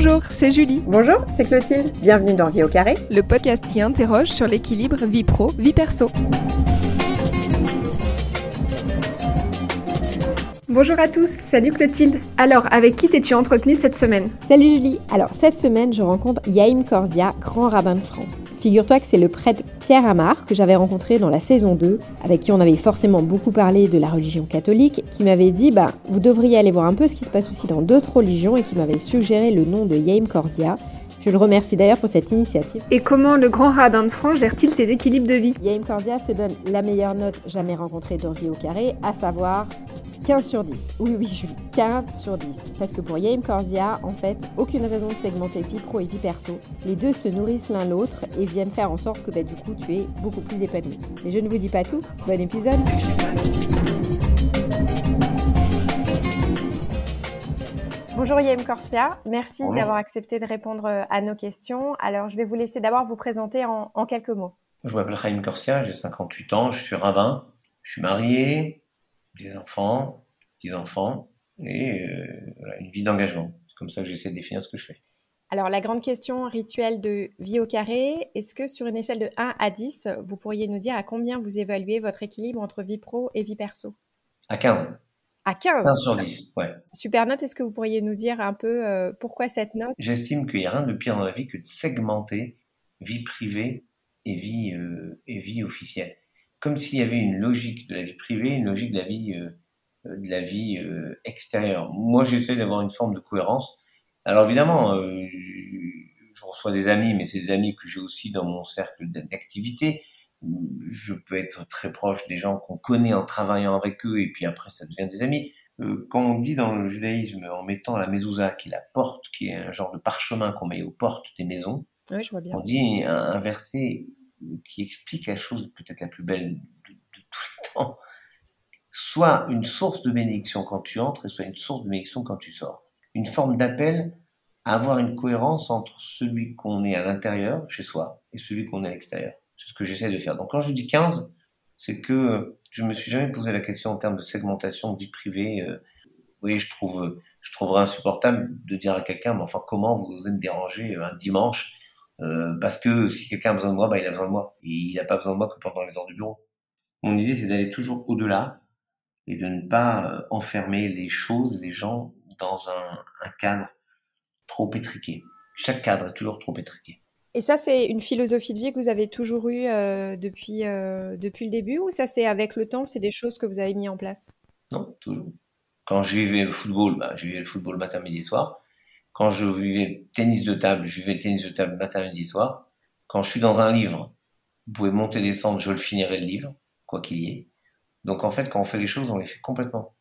Bonjour, c'est Julie. Bonjour, c'est Clotilde. Bienvenue dans Vie au carré, le podcast qui interroge sur l'équilibre vie pro, vie perso. Bonjour à tous, salut Clotilde. Alors, avec qui t'es-tu entretenue cette semaine? Salut Julie. Alors, cette semaine, je rencontre Yaïm Korzia, grand rabbin de France. Figure-toi que c'est le prêtre Pierre Amar que j'avais rencontré dans la saison 2, avec qui on avait forcément beaucoup parlé de la religion catholique, qui m'avait dit bah vous devriez aller voir un peu ce qui se passe aussi dans d'autres religions et qui m'avait suggéré le nom de Yaim Korzia. Je le remercie d'ailleurs pour cette initiative. Et comment le grand rabbin de France gère-t-il ses équilibres de vie? Yaim Korzia se donne la meilleure note jamais rencontrée dans au carré, à savoir 15 sur 10. Oui, oui, Julie, 15 sur 10. Parce que pour Yaim Korzia, en fait, aucune raison de segmenter vie pro et vie perso. Les deux se nourrissent l'un l'autre et viennent faire en sorte que bah, du coup, tu es beaucoup plus épanoui. Mais je ne vous dis pas tout. Bon épisode. Bonjour Yaim Corsia, merci d'avoir accepté de répondre euh, à nos questions. Alors je vais vous laisser d'abord vous présenter en, quelques mots. Je m'appelle Yaim Corsia, j'ai 58 ans, je suis rabbin, je suis marié, des enfants, des enfants et euh, une vie d'engagement. C'est comme ça que j'essaie de définir ce que je fais. Alors, la grande question rituelle de vie au carré, est-ce que sur une échelle de 1 à 10, vous pourriez nous dire à combien vous évaluez votre équilibre entre vie pro et vie perso? À 15. À 15 15 sur 10, ouais. Super note, est-ce que vous pourriez nous dire un peu euh, pourquoi cette note? J'estime qu'il n'y a rien de pire dans la vie que de segmenter vie privée et vie, euh, et vie officielle comme s'il y avait une logique de la vie privée, une logique de la vie, euh, de la vie euh, extérieure. Moi, j'essaie d'avoir une forme de cohérence. Alors évidemment, euh, je reçois des amis, mais c'est des amis que j'ai aussi dans mon cercle d'activité. Je peux être très proche des gens qu'on connaît en travaillant avec eux, et puis après, ça devient des amis. Quand on dit dans le judaïsme, en mettant la mezouza, qui est la porte, qui est un genre de parchemin qu'on met aux portes des maisons, oui, je vois bien. on dit un, un verset qui explique la chose peut-être la plus belle de, tous les temps, soit une source de bénédiction quand tu entres et soit une source de bénédiction quand tu sors. Une forme d'appel à avoir une cohérence entre celui qu'on est à l'intérieur, chez soi, et celui qu'on est à l'extérieur. C'est ce que j'essaie de faire. Donc quand je dis 15, c'est que je me suis jamais posé la question en termes de segmentation vie privée. Euh, vous voyez, je trouve, je trouverais insupportable de dire à quelqu'un, mais enfin, comment vous osez me déranger un dimanche euh, parce que si quelqu'un a besoin de moi, bah, il a besoin de moi. Et il n'a pas besoin de moi que pendant les heures du bureau. Mon idée, c'est d'aller toujours au-delà et de ne pas euh, enfermer les choses, les gens, dans un, un cadre trop étriqué. Chaque cadre est toujours trop étriqué. Et ça, c'est une philosophie de vie que vous avez toujours eue euh, depuis, euh, depuis le début ou ça, c'est avec le temps, c'est des choses que vous avez mis en place? Non, toujours. Quand je vivais le football, bah, je vivais le football matin, midi, soir. Quand je vivais tennis de table, je vivais tennis de table matin, midi, soir. Quand je suis dans un livre, vous pouvez monter, descendre, je le finirai le livre, quoi qu'il y ait. Donc en fait, quand on fait les choses, on les fait complètement.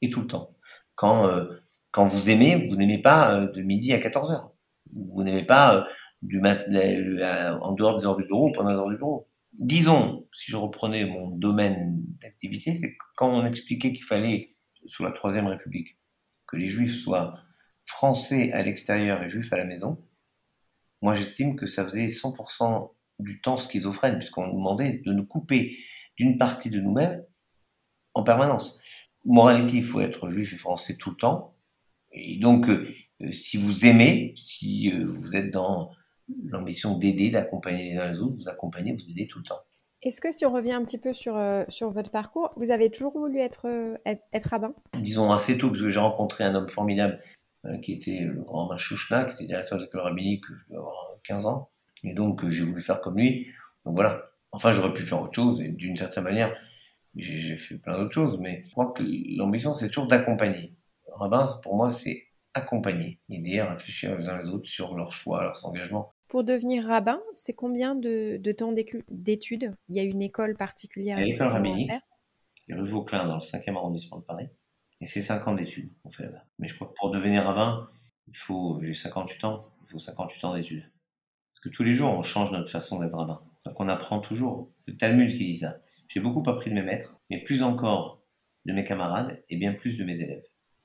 Et tout le temps. Quand, euh, quand vous aimez, vous n'aimez pas euh, de midi à 14 heures. Vous n'aimez pas euh, du en dehors des heures du bureau ou pendant les heures du bureau. Disons, si je reprenais mon domaine d'activité, c'est quand on expliquait qu'il fallait, sous la Troisième République, que les Juifs soient français à l'extérieur et juifs à la maison, moi j'estime que ça faisait 100% du temps schizophrène, puisqu'on nous demandait de nous couper d'une partie de nous-mêmes en permanence. Moralité, il faut être juif et français tout le temps. Et donc, euh, si vous aimez, si euh, vous êtes dans l'ambition d'aider, d'accompagner les uns les autres, vous accompagnez, vous aidez tout le temps. Est-ce que si on revient un petit peu sur, euh, sur votre parcours, vous avez toujours voulu être, être, être rabbin? Disons assez tôt, parce que j'ai rencontré un homme formidable euh, qui était le grand Machouchna, qui était directeur de l'école rabbinique, je devais avoir 15 ans. Et donc, euh, j'ai voulu faire comme lui. Donc voilà. Enfin, j'aurais pu faire autre chose, et d'une certaine manière, j'ai fait plein d'autres choses, mais je crois que l'ambition, c'est toujours d'accompagner. Rabbin, pour moi, c'est accompagner, aider à réfléchir les uns les autres sur leurs choix, leurs engagements. Pour devenir rabbin, c'est combien de, de temps d'études? Il y a une école particulière l'école rabbinique, rue Vauclin, dans le 5e arrondissement de Paris. Et c'est 5 ans d'études qu'on fait là-bas. Mais je crois que pour devenir rabbin, il faut, j'ai 58 ans, il faut 58 ans d'études. Parce que tous les jours, on change notre façon d'être rabbin. Donc on apprend toujours. C'est le Talmud qui dit ça. J'ai beaucoup appris de mes maîtres, mais plus encore de mes camarades et bien plus de mes élèves.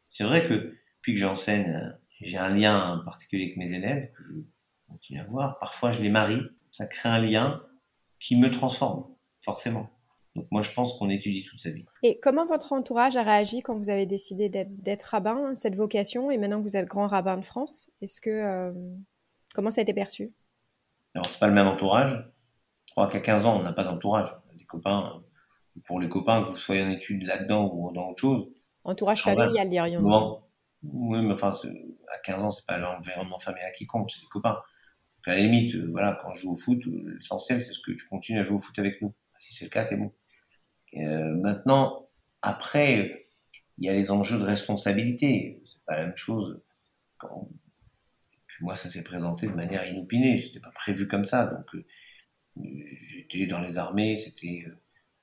C'est vrai que depuis que j'enseigne, j'ai un lien particulier avec mes élèves que je continue à voir. Parfois, je les marie. Ça crée un lien qui me transforme, forcément. Donc moi, je pense qu'on étudie toute sa vie. Et comment votre entourage a réagi quand vous avez décidé d'être rabbin, cette vocation, et maintenant que vous êtes grand rabbin de France Est-ce que euh, comment ça a été perçu? Alors c'est pas le même entourage. Je crois qu'à 15 ans, on n'a pas d'entourage. On a des copains. Pour les copains, que vous soyez en études là-dedans ou dans autre chose. Entourage familial, dirions-nous. Oui, mais enfin, à 15 ans, c'est pas l'environnement familial qui compte, c'est les copains. Donc, à la limite, euh, voilà, quand je joue au foot, euh, l'essentiel, c'est ce que tu continues à jouer au foot avec nous. Si c'est le cas, c'est bon. Euh, maintenant, après, il y a les enjeux de responsabilité. C'est pas la même chose. Moi, ça s'est présenté de manière inopinée. C'était pas prévu comme ça. Donc, euh, j'étais dans les armées, c'était euh,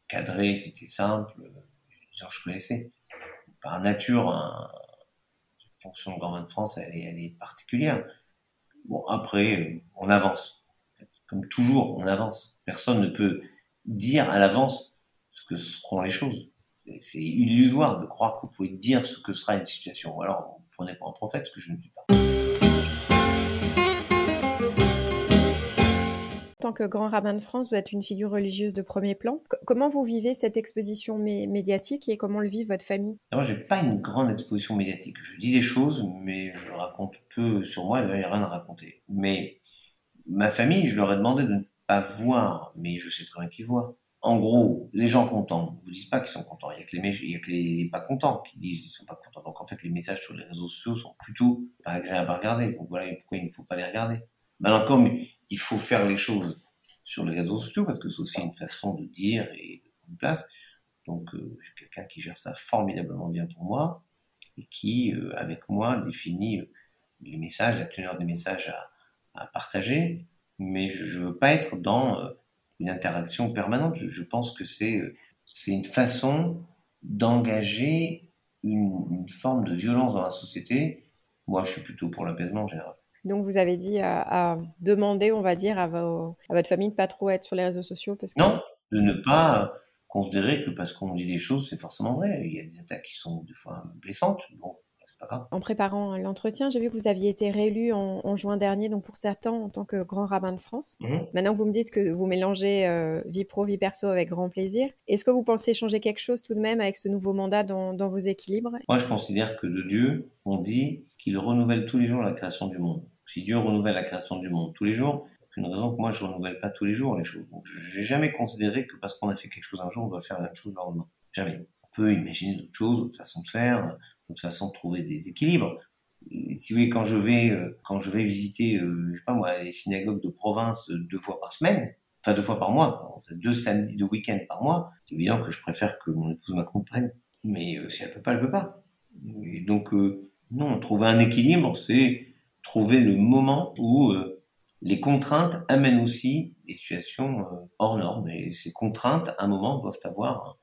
cadré, c'était simple. Je connaissais. Par nature, un... la fonction de grand de France, elle est, elle est particulière. Bon, après, on avance. Comme toujours, on avance. Personne ne peut dire à l'avance que seront les choses. C'est illusoire de croire que vous pouvez dire ce que sera une situation. Ou alors, vous prenez pour un prophète, ce que je ne suis pas. En tant que grand rabbin de France, vous êtes une figure religieuse de premier plan. comment vous vivez cette exposition médiatique et comment le vit votre famille? Moi, j'ai pas une grande exposition médiatique. Je dis des choses, mais je raconte peu sur moi. D'ailleurs, il n'y a rien à raconter. Mais ma famille, je leur ai demandé de ne pas voir, mais je sais très bien qu'ils voient en gros, les gens contents ne vous disent pas qu'ils sont contents. Il y a que les, pas contents qui disent qu'ils sont pas contents. Donc en fait, les messages sur les réseaux sociaux sont plutôt pas agréables à regarder. Donc voilà pourquoi il ne faut pas les regarder. Maintenant, comme il faut faire les choses sur les réseaux sociaux, parce que c'est aussi une façon de dire et de prendre place. Donc euh, j'ai quelqu'un qui gère ça formidablement bien pour moi et qui, euh, avec moi, définit euh, les messages, la teneur des messages à partager. Mais je ne veux pas être dans une interaction permanente. Je, pense que c'est c'est une façon d'engager une, forme de violence dans la société. Moi, je suis plutôt pour l'apaisement en général. Donc, vous avez dit à, demander, on va dire, à, à, votre famille de pas trop être sur les réseaux sociaux parce que... Non, de ne pas considérer que parce qu'on dit des choses, c'est forcément vrai. Il y a des attaques qui sont des fois blessantes. Bon, en préparant l'entretien, j'ai vu que vous aviez été réélu en, juin dernier, donc pour certains en tant que grand rabbin de France. Mhm. Maintenant vous me dites que vous mélangez euh, vie pro, vie perso avec grand plaisir. Est-ce que vous pensez changer quelque chose tout de même avec ce nouveau mandat dans, vos équilibres? Moi, je considère que de Dieu, on dit qu'il renouvelle tous les jours la création du monde. Si Dieu renouvelle la création du monde tous les jours, une raison que moi je renouvelle pas tous les jours les choses. Donc j'ai jamais considéré que parce qu'on a fait quelque chose un jour, on doit faire la même chose le lendemain. Jamais. On peut imaginer d'autres choses, d'autres façons de faire, de façon de trouver des équilibres. si vous voulez, quand je vais, euh, quand je vais visiter, euh, je sais pas moi, les synagogues de province deux fois par semaine, enfin deux fois par mois, deux samedis de week-end par mois, c'est évident que je préfère que mon épouse m'accompagne. Mais euh, si elle peut pas, elle peut pas. Et donc, non, trouver un équilibre, c'est trouver le moment où les contraintes amènent aussi des situations hors normes. Et ces contraintes, à un moment, doivent avoir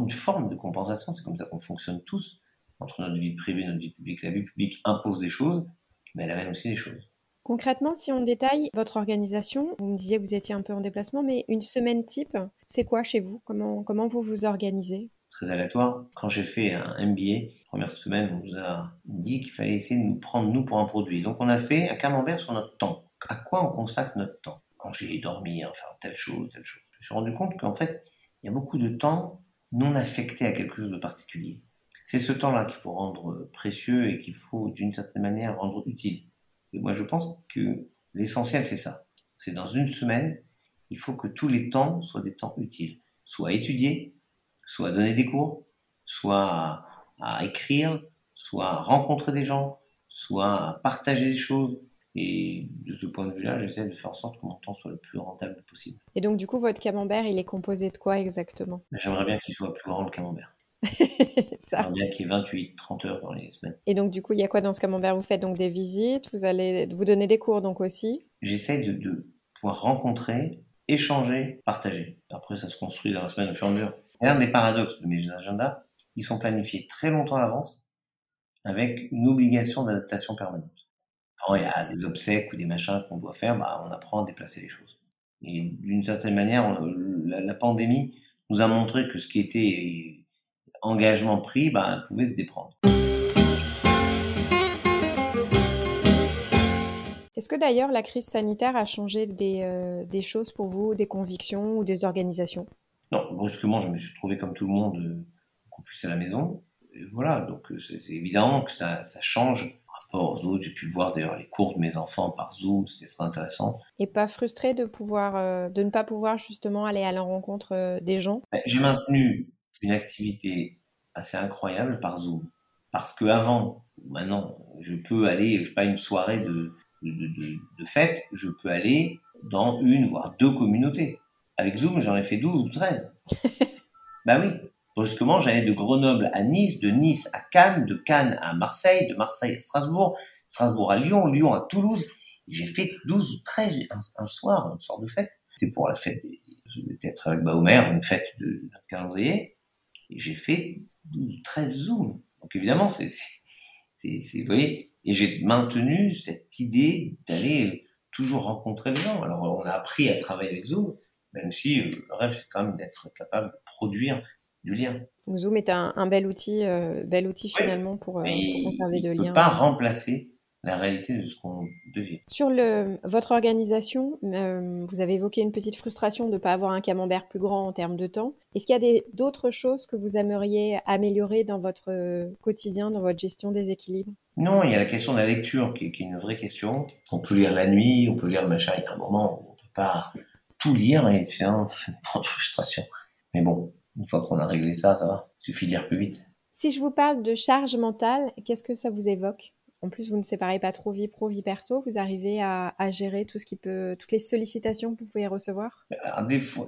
une forme de compensation. C'est comme ça qu'on fonctionne tous entre notre vie privée et notre vie publique. La vie publique impose des choses, mais elle amène aussi des choses. Concrètement, si on détaille votre organisation, vous me disiez que vous étiez un peu en déplacement, mais une semaine type, c'est quoi chez vous? Comment, comment vous vous organisez? Très aléatoire. Quand j'ai fait un MBA, première semaine, on nous a dit qu'il fallait essayer de nous prendre nous pour un produit. Donc on a fait un camembert sur notre temps. À quoi on consacre notre temps? Manger, dormir, faire telle chose, telle chose. Je me suis rendu compte qu'en fait, il y a beaucoup de temps non affecté à quelque chose de particulier. C'est ce temps-là qu'il faut rendre précieux et qu'il faut d'une certaine manière rendre utile. Et moi je pense que l'essentiel c'est ça. C'est dans une semaine, il faut que tous les temps soient des temps utiles. Soit étudier, soit donner des cours, soit à, écrire, soit à rencontrer des gens, soit à partager des choses. Et de ce point de vue-là, j'essaie de faire en sorte que mon temps soit le plus rentable possible. Et donc, du coup, votre camembert, il est composé de quoi exactement? J'aimerais bien qu'il soit plus grand le camembert. ça. Bien qu'il y ait 28, 30 heures dans les semaines. Et donc, du coup, il y a quoi dans ce camembert? Vous faites donc des visites, vous allez vous donner des cours donc aussi? J'essaie de, pouvoir rencontrer, échanger, partager. Après, ça se construit dans la semaine au fur et à mesure. Et un des paradoxes de mes agendas, ils sont planifiés très longtemps à l'avance, avec une obligation d'adaptation permanente. Quand il y a des obsèques ou des machins qu'on doit faire, bah, on apprend à déplacer les choses. Et d'une certaine manière, la, la pandémie nous a montré que ce qui était engagement pris, ben, pouvait se déprendre. Est-ce que d'ailleurs la crise sanitaire a changé des, euh, des, choses pour vous, des convictions ou des organisations? Non, brusquement, je me suis trouvé comme tout le monde, euh, beaucoup plus à la maison. Et voilà, donc euh, c'est évident que ça, ça change rapport aux autres. J'ai pu voir d'ailleurs les cours de mes enfants par Zoom, c'était très intéressant. Et pas frustré de pouvoir, euh, de ne pas pouvoir justement aller à la rencontre des gens? Ben, J'ai maintenu une activité assez incroyable par Zoom. Parce que avant, maintenant, je peux aller, je sais pas, une soirée de, de, de, de fête, je peux aller dans une, voire deux communautés. Avec Zoom, j'en ai fait 12 ou 13. bah oui. Brusquement, j'allais de Grenoble à Nice, de Nice à Cannes, de Cannes à Marseille, de Marseille à Strasbourg, Strasbourg à Lyon, Lyon à Toulouse. J'ai fait 12 ou 13 un, soir, une sorte de fête. C'était pour la fête des, peut-être avec Baomer, une fête de, de calendrier. Et j'ai fait 12 ou 13 Zooms. Donc évidemment, c'est, c'est, c'est, vous voyez, et j'ai maintenu cette idée d'aller toujours rencontrer les gens. Alors on a appris à travailler avec Zoom, même si euh, le rêve, c'est quand même d'être capable de produire du lien. Zoom est un, bel outil, euh, bel outil finalement pour, euh, conserver de liens. Il ne peut pas remplacer la réalité de ce qu'on devient. Sur le, votre organisation, vous avez évoqué une petite frustration de ne pas avoir un camembert plus grand en termes de temps. Est-ce qu'il y a d'autres choses que vous aimeriez améliorer dans votre quotidien, dans votre gestion des équilibres? Non, il y a la question de la lecture qui, qui, est une vraie question. On peut lire la nuit, on peut lire le machin. Il y a un moment où on ne peut pas tout lire et c'est un, une grande frustration. Mais bon, une fois qu'on a réglé ça, ça va. Il suffit de lire plus vite. Si je vous parle de charge mentale, qu'est-ce que ça vous évoque? En plus, vous ne séparez pas trop vie pro, vie perso. Vous arrivez à, gérer tout ce qui peut, toutes les sollicitations que vous pouvez recevoir?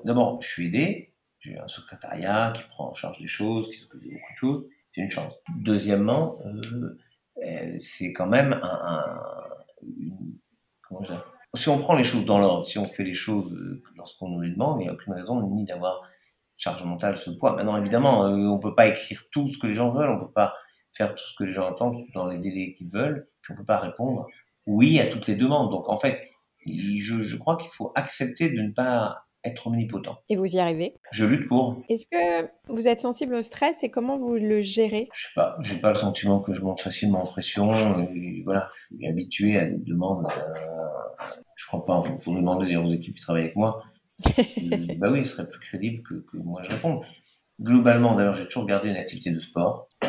D'abord, je suis aidé. J'ai un secrétariat qui prend en charge les choses, qui s'occupe de beaucoup de choses. C'est une chance. Deuxièmement, euh, euh c'est quand même un, un une, comment dire si on prend les choses dans l'ordre, si on fait les choses euh, lorsqu'on nous les demande, il n'y a aucune raison ni d'avoir charge mentale ce poids. Maintenant, évidemment, euh, on peut pas écrire tout ce que les gens veulent, on peut pas faire tout ce que les gens attendent dans les délais qu'ils veulent, puis on peut pas répondre oui à toutes les demandes. Donc, en fait, je, je crois qu'il faut accepter de ne pas être omnipotent. Et vous y arrivez? Je lutte pour. Est-ce que vous êtes sensible au stress et comment vous le gérez? Je sais pas, j'ai pas le sentiment que je monte facilement en pression. Et voilà, je suis habitué à des demandes. Euh, je crois pas. Vous vous demandez aux équipes qui travaillent avec moi. Euh, bah oui, ce serait plus crédible que, moi je réponde. Globalement, d'ailleurs, j'ai toujours gardé une activité de sport. Euh,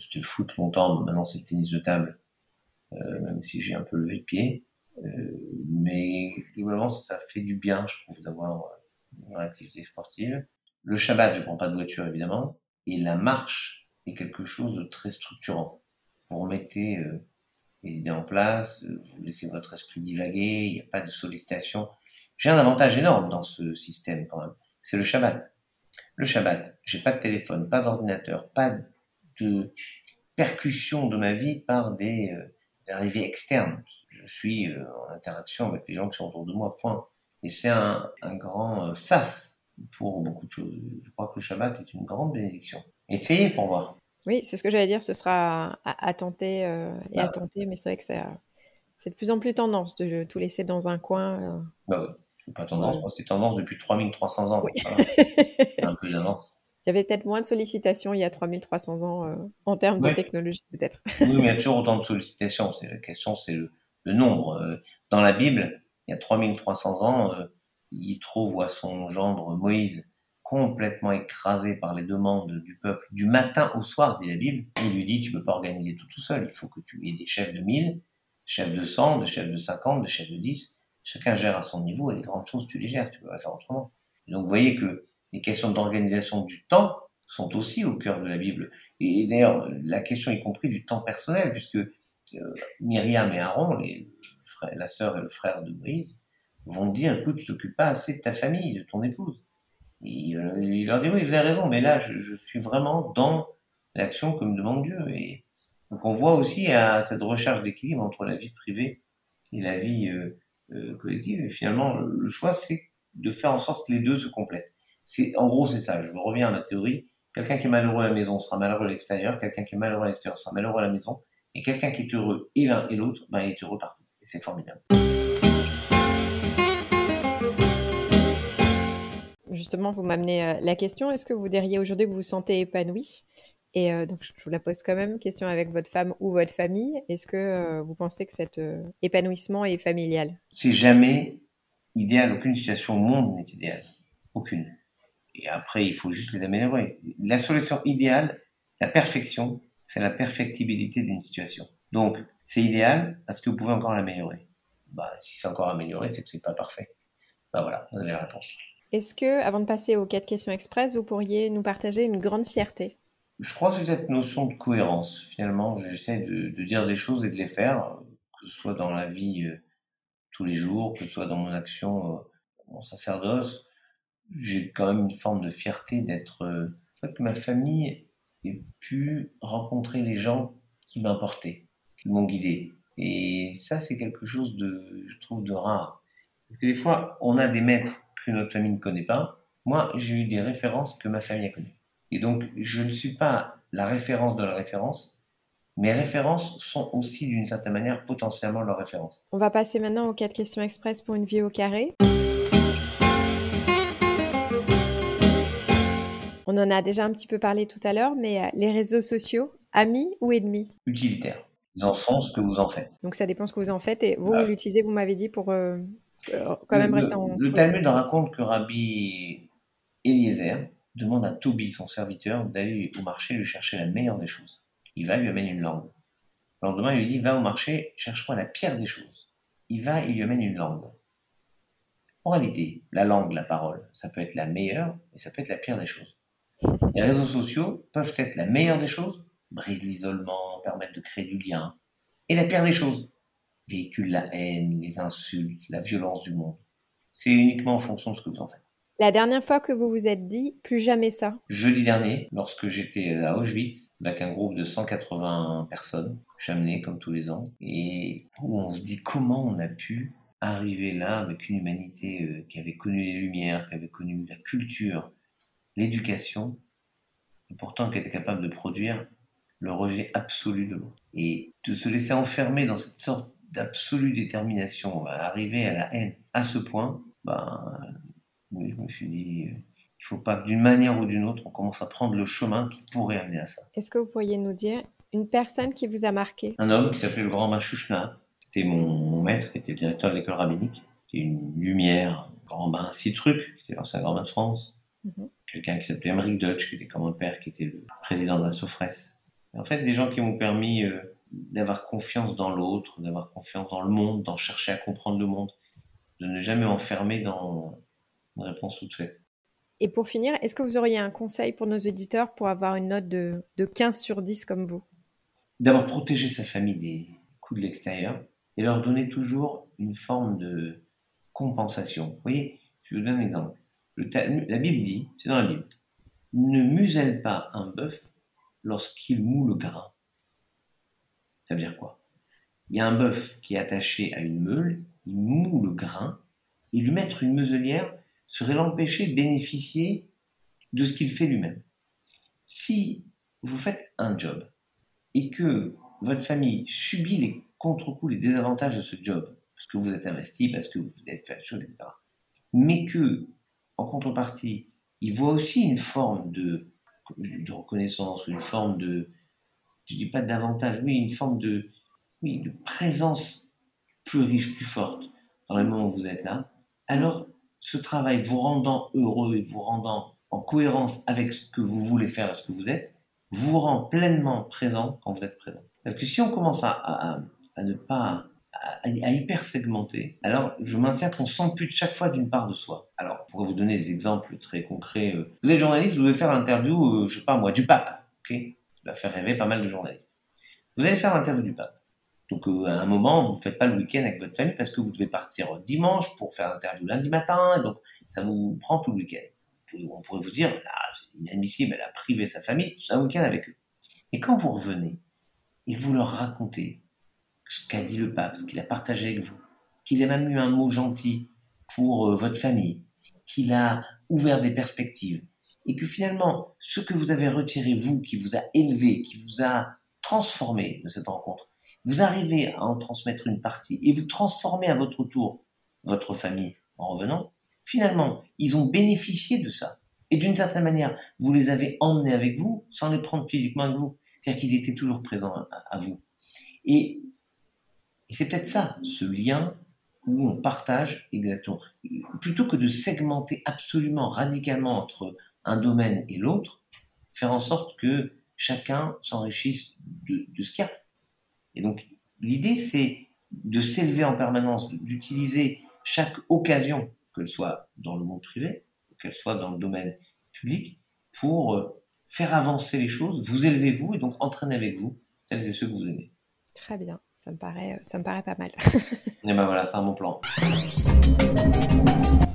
C'était le foot longtemps, maintenant c'est le tennis de table, euh, même si j'ai un peu levé le pied. Euh, mais globalement, ça fait du bien, je trouve, d'avoir une activité sportive. Le Shabbat, je prends pas de voiture évidemment, et la marche est quelque chose de très structurant. Vous remettez les idées en place, vous laissez votre esprit divaguer, il n'y a pas de sollicitation. J'ai un avantage énorme dans ce système quand même, c'est le Shabbat. Le Shabbat, j'ai pas de téléphone, pas d'ordinateur, pas de percussion de ma vie par des, euh, des arrivées externes je suis euh, en interaction avec les gens qui sont autour de moi, point. Et c'est un, un, grand euh, sas pour beaucoup de choses. Je crois que le Shabbat est une grande bénédiction. Essayez pour voir. Oui, c'est ce que j'allais dire, ce sera à, tenter euh, et à bah. tenter, mais c'est vrai que c'est de plus en plus tendance de tout laisser dans un coin. Bah oui, pas tendance, c'est tendance depuis 3300 ans. Oui. un peu d'avance. Il y avait peut-être moins de sollicitations il y a 3300 ans en termes de technologie, peut-être. oui, mais il y a toujours autant de sollicitations. La question, c'est le, le nombre. Euh, dans la Bible, il y a 3300 ans, euh, Yitro voit son gendre Moïse complètement écrasé par les demandes du peuple du matin au soir, dit la Bible. Il lui dit, tu peux pas organiser tout tout seul, il faut que tu aies des chefs de 1000, chefs de 100, des chefs de 50, des chefs de 10. Chacun gère à son niveau et les grandes choses, tu les gères, tu peux pas faire autrement. donc, vous voyez que les questions d'organisation du temps sont aussi au cœur de la Bible. Et d'ailleurs, la question y compris du temps personnel, puisque euh, Myriam et Aaron, les, la sœur et le frère de Moïse, vont dire, écoute, tu t'occupes pas assez de ta famille, de ton épouse. Et euh, il leur dit, oui, vous avez raison, mais là, je, suis vraiment dans l'action que me demande Dieu. Et donc on voit aussi à cette recherche d'équilibre entre la vie privée et la vie euh, collective. Et finalement, le choix, c'est de faire en sorte que les deux se complètent. C'est, en gros, c'est ça. Je reviens à ma théorie. Quelqu'un qui est malheureux à la maison sera malheureux à l'extérieur. Quelqu'un qui est malheureux à l'extérieur sera malheureux à la maison. Et quelqu'un qui est heureux et l'un et l'autre, ben, il est heureux partout. Et c'est formidable. Justement, vous m'amenez euh, la question, est-ce que vous diriez aujourd'hui que vous vous sentez épanoui? Et euh, donc, je vous la pose quand même, question avec votre femme ou votre famille. Est-ce que euh, vous pensez que cet épanouissement est familial? C'est jamais idéal. Aucune situation au monde n'est idéale. Aucune. Et après, il faut juste les améliorer. La solution idéale, la perfection, c'est la perfectibilité d'une situation. Donc, c'est idéal parce que vous pouvez encore l'améliorer. Bah, si c'est encore amélioré, c'est que c'est pas parfait. Bah voilà, vous avez la réponse. Est-ce que, avant de passer aux quatre questions express, vous pourriez nous partager une grande fierté? Je crois que cette notion de cohérence, finalement, j'essaie de, dire des choses et de les faire, que ce soit dans la vie euh, tous les jours, que ce soit dans mon action, euh, mon sacerdoce. J'ai quand même une forme de fierté d'être, euh, que ma famille ait pu rencontrer les gens qui m'importaient, qui m'ont guidé. Et ça, c'est quelque chose de, je trouve, de rare. Parce que des fois, on a des maîtres que notre famille ne connaît pas. Moi, j'ai eu des références que ma famille a connues. Et donc, je ne suis pas la référence de la référence. Mes références sont aussi, d'une certaine manière, potentiellement leurs références. On va passer maintenant aux quatre questions express pour une vie au carré. On en a déjà un petit peu parlé tout à l'heure, mais euh, les réseaux sociaux, amis ou ennemis? Utilitaires. Ils en sont ce que vous en faites. Donc ça dépend ce que vous en faites. Et vous, vous l'utilisez, vous m'avez dit, pour euh, euh, quand même rester en... Le Talmud raconte que Rabbi Eliezer demande à Tobi, son serviteur, d'aller au marché lui chercher la meilleure des choses. Il va, il lui amène une langue. Le lendemain, il lui dit, va au marché, cherche-moi la pire des choses. Il va, il lui amène une langue. En réalité, la langue, la parole, ça peut être la meilleure et ça peut être la pire des choses. Les réseaux sociaux peuvent être la meilleure des choses, brisent l'isolement, permettent de créer du lien, et la pire des choses, véhiculent la haine, les insultes, la violence du monde. C'est uniquement en fonction de ce que vous en faites. La dernière fois que vous vous êtes dit plus jamais ça Jeudi dernier, lorsque j'étais à Auschwitz, avec un groupe de 180 personnes, j'amenais comme tous les ans, et où on se dit comment on a pu arriver là avec une humanité euh, qui avait connu les Lumières, qui avait connu la culture, l'éducation, et pourtant qui était capable de produire le rejet absolu de l'autre. Et de se laisser enfermer dans cette sorte d'absolue détermination à arriver à la haine à ce point, ben, je me suis dit, il ne faut pas que d'une manière ou d'une autre, on commence à prendre le chemin qui pourrait amener à ça. Est-ce que vous pourriez nous dire une personne qui vous a marqué? Un homme qui s'appelait le grand Machushna, c'était mon, maître, qui était directeur de l'école rabbinique, qui était une lumière, un grand bain, six trucs, qui était l'ancien grand bain de France. Mhm. Quelqu'un qui s'appelait Emmerich Dutch, qui était comme un père, qui était le président de la Sofresse. En fait, des gens qui m'ont permis euh, d'avoir confiance dans l'autre, d'avoir confiance dans le monde, d'en chercher à comprendre le monde, de ne jamais enfermer dans une réponse toute faite. Et pour finir, est-ce que vous auriez un conseil pour nos éditeurs pour avoir une note de, de 15 sur 10 comme vous? D'avoir protégé sa famille des coups de l'extérieur et leur donner toujours une forme de compensation. Vous voyez, je vous donne un exemple. la Bible dit, c'est dans la Bible, ne muselle pas un bœuf lorsqu'il moue le grain. Ça veut dire quoi? Il y a un bœuf qui est attaché à une meule, il moue le grain, et lui mettre une meuselière serait l'empêcher de bénéficier de ce qu'il fait lui-même. Si vous faites un job et que votre famille subit les contre-coups, les désavantages de ce job, parce que vous êtes investi, parce que vous êtes fait la chose, etc., mais que, en contrepartie, il voit aussi une forme de, reconnaissance, une forme de, je dis pas davantage, oui, une forme de, oui, de présence plus riche, plus forte dans le moment où vous êtes là, alors ce travail vous rendant heureux et vous rendant en cohérence avec ce que vous voulez faire et ce que vous êtes, vous rend pleinement présent quand vous êtes présent. Parce que si on commence à, ne pas à, hyper segmenter, alors je maintiens qu'on s'ampute chaque fois d'une part de soi. Alors, pour vous donner des exemples très concrets, euh, vous êtes journaliste, vous devez faire l'interview, euh, je sais pas moi, du pape, ok? Va faire rêver pas mal de journalistes. Vous allez faire l'interview du pape. Donc euh, à un moment, vous ne faites pas le week-end avec votre famille parce que vous devez partir dimanche pour faire l'interview lundi matin, et donc ça vous prend tout le week-end. On pourrait vous dire, ah, c'est inadmissible, elle a privé sa famille tout un week-end avec eux. Et quand vous revenez et vous leur racontez ce qu'a dit le pape, ce qu'il a partagé avec vous, qu'il a même eu un mot gentil pour euh, votre famille, qu'il a ouvert des perspectives, et que finalement, ce que vous avez retiré, vous, qui vous a élevé, qui vous a transformé de cette rencontre, vous arrivez à en transmettre une partie et vous transformez à votre tour votre famille en revenant, finalement, ils ont bénéficié de ça. Et d'une certaine manière, vous les avez emmenés avec vous sans les prendre physiquement avec vous. C'est-à-dire qu'ils étaient toujours présents à, vous. Et, c'est peut-être ça, ce lien où on partage exactement. Plutôt que de segmenter absolument radicalement entre un domaine et l'autre, faire en sorte que chacun s'enrichisse de, de ce qu'il y a. Et donc, l'idée, c'est de s'élever en permanence, d'utiliser chaque occasion, qu'elle soit dans le monde privé, qu'elle soit dans le domaine public, pour euh, faire avancer les choses, vous élevez vous et donc entraîner avec vous celles et ceux que vous aimez. Très bien, ça me paraît, ça me paraît pas mal. et ben voilà, c'est un bon plan.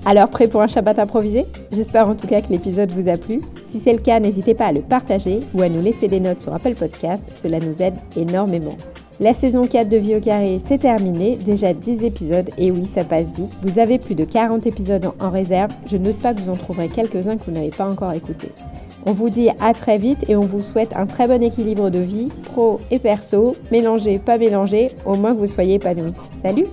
Alors, prêt pour un Shabbat improvisé? J'espère en tout cas que l'épisode vous a plu. Si c'est le cas, n'hésitez pas à le partager ou à nous laisser des notes sur Apple Podcast, cela nous aide énormément. La saison 4 de Vie au carré, c'est terminé, déjà 10 épisodes, et oui, ça passe vite. Vous avez plus de 40 épisodes en réserve, je ne doute pas que vous en trouverez quelques-uns que vous n'avez pas encore écoutés. On vous dit à très vite et on vous souhaite un très bon équilibre de vie, pro et perso, mélangez, pas mélangez, au moins que vous soyez épanoui. Salut